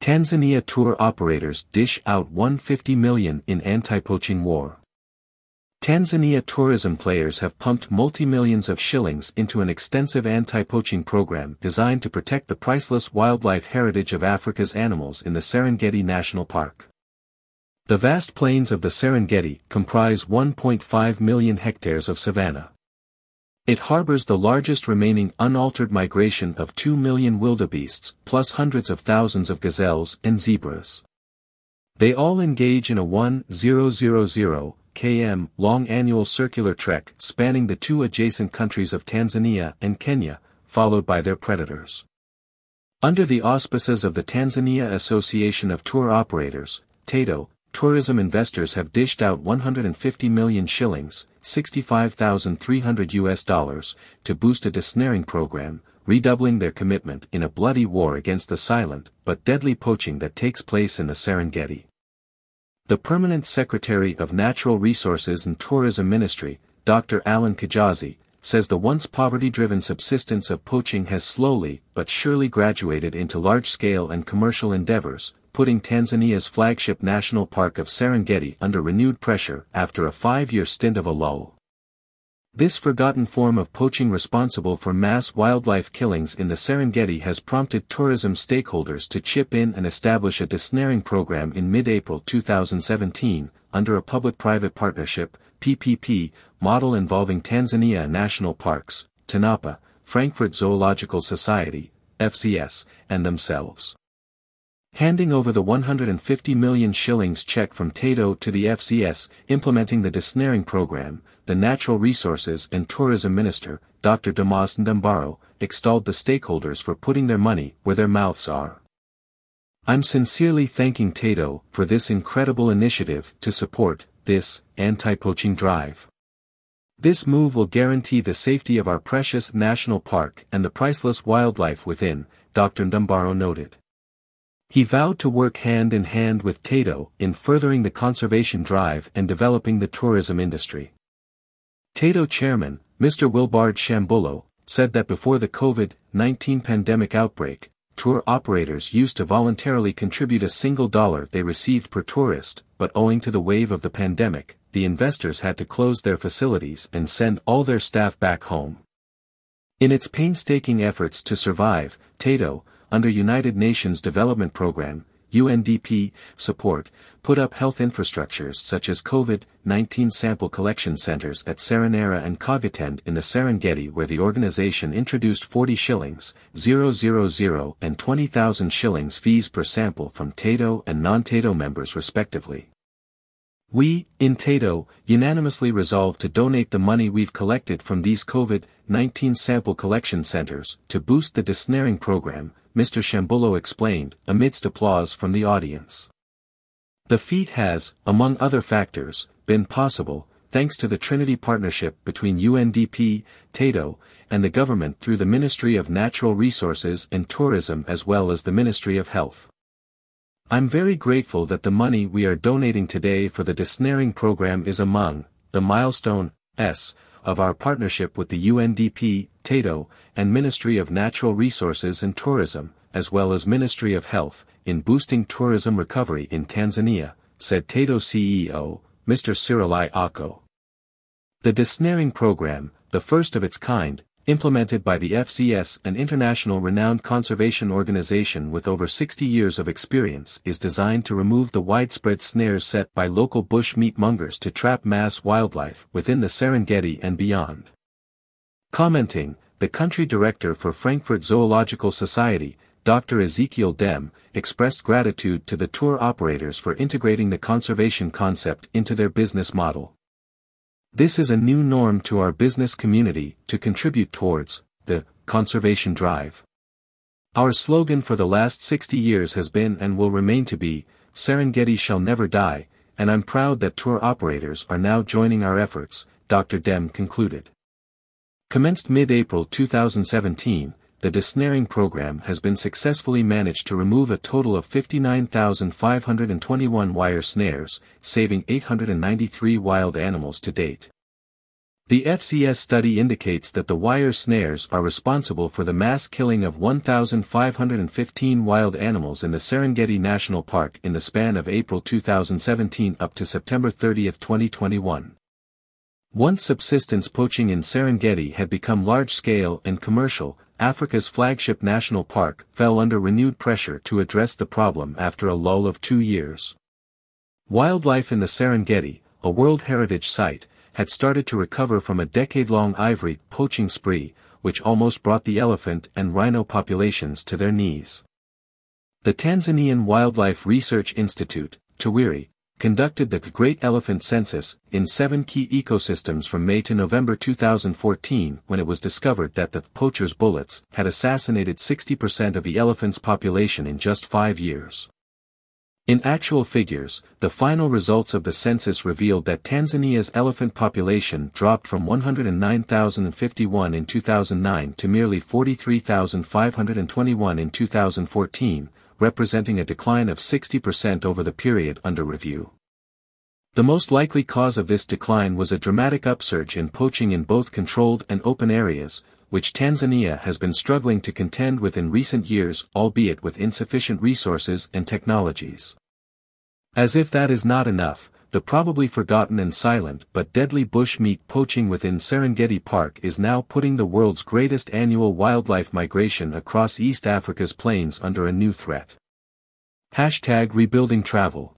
Tanzania tour operators dish out 150 million in anti-poaching war. Tanzania tourism players have pumped multi-millions of shillings into an extensive anti-poaching program designed to protect the priceless wildlife heritage of Africa's animals in the Serengeti National Park. The vast plains of the Serengeti comprise 1.5 million hectares of savanna. It harbors the largest remaining unaltered migration of 2 million wildebeests, plus hundreds of thousands of gazelles and zebras. They all engage in a 1,000 km long annual circular trek spanning the two adjacent countries of Tanzania and Kenya, followed by their predators. Under the auspices of the Tanzania Association of Tour Operators, TATO, tourism investors have dished out 150 million shillings, 65,300 US dollars, to boost a desnaring program, redoubling their commitment in a bloody war against the silent but deadly poaching that takes place in the Serengeti. The Permanent Secretary of Natural Resources and Tourism Ministry, Dr. Allan Kijazi, says the once poverty-driven subsistence of poaching has slowly but surely graduated into large-scale and commercial endeavors, putting Tanzania's flagship national park of Serengeti under renewed pressure after a five-year stint of a lull. This forgotten form of poaching responsible for mass wildlife killings in the Serengeti has prompted tourism stakeholders to chip in and establish a desnaring program in mid-April 2017, under a public-private partnership, PPP, model involving Tanzania National Parks, TANAPA, Frankfurt Zoological Society, FZS, and themselves. Handing over the 150 million shillings check from Tato to the FZS, implementing the desnaring program, the Natural Resources and Tourism Minister, Dr. Damas Ndumbaro, extolled the stakeholders for putting their money where their mouths are. I'm sincerely thanking Tato for this incredible initiative to support this anti-poaching drive. This move will guarantee the safety of our precious national park and the priceless wildlife within, Dr. Ndumbaro noted. He vowed to work hand in hand with Tato in furthering the conservation drive and developing the tourism industry. Tato chairman, Mr. Wilbard Chambulo, said that before the COVID-19 pandemic outbreak, tour operators used to voluntarily contribute a single dollar they received per tourist, but owing to the wave of the pandemic, the investors had to close their facilities and send all their staff back home. In its painstaking efforts to survive, Tato, under United Nations Development Programme, UNDP, support, put up health infrastructures such as COVID-19 sample collection centers at Seronera and Kogatende in the Serengeti where the organization introduced 40 shillings, 000 and 20,000 shillings fees per sample from TATO and non-TATO members respectively. We, in Tato, unanimously resolved to donate the money we've collected from these COVID-19 sample collection centers to boost the desnaring program, Mr. Chambulo explained, amidst applause from the audience. The feat has, among other factors, been possible, thanks to the Trinity partnership between UNDP, TATO, and the government through the Ministry of Natural Resources and Tourism as well as the Ministry of Health. I'm very grateful that the money we are donating today for the desnaring program is among the milestone S of our partnership with the UNDP, TATO, and Ministry of Natural Resources and Tourism, as well as Ministry of Health, in boosting tourism recovery in Tanzania, said TATO CEO, Mr. Sirili Akko. The desnaring program, the first of its kind, implemented by the FZS an international renowned conservation organization with over 60 years of experience is designed to remove the widespread snares set by local bush meat mongers to trap mass wildlife within the Serengeti and beyond. Commenting, the country director for Frankfurt Zoological Society, Dr. Ezekiel Dem, expressed gratitude to the tour operators for integrating the conservation concept into their business model. This is a new norm to our business community to contribute towards the conservation drive. Our slogan for the last 60 years has been and will remain to be, Serengeti shall never die, and I'm proud that tour operators are now joining our efforts, Dr. Dem concluded. Commenced mid-April 2017, the desnaring program has been successfully managed to remove a total of 59,521 wire snares, saving 893 wild animals to date. The FZS study indicates that the wire snares are responsible for the mass killing of 1,515 wild animals in the Serengeti National Park in the span of April 2017 up to September 30, 2021. Once subsistence poaching in Serengeti had become large-scale and commercial, Africa's flagship national park fell under renewed pressure to address the problem after a lull of two years. Wildlife in the Serengeti, a World Heritage Site, had started to recover from a decade-long ivory poaching spree, which almost brought the elephant and rhino populations to their knees. The Tanzanian Wildlife Research Institute, TAWIRI, conducted the Great Elephant Census in seven key ecosystems from May to November 2014 when it was discovered that the poacher's bullets had assassinated 60% of the elephant's population in just five years. In actual figures, the final results of the census revealed that Tanzania's elephant population dropped from 109,051 in 2009 to merely 43,521 in 2014, representing a decline of 60% over the period under review. The most likely cause of this decline was a dramatic upsurge in poaching in both controlled and open areas, which Tanzania has been struggling to contend with in recent years albeit with insufficient resources and technologies. As if that is not enough, the probably forgotten and silent but deadly bush meat poaching within Serengeti Park is now putting the world's greatest annual wildlife migration across East Africa's plains under a new threat. Hashtag Rebuilding Travel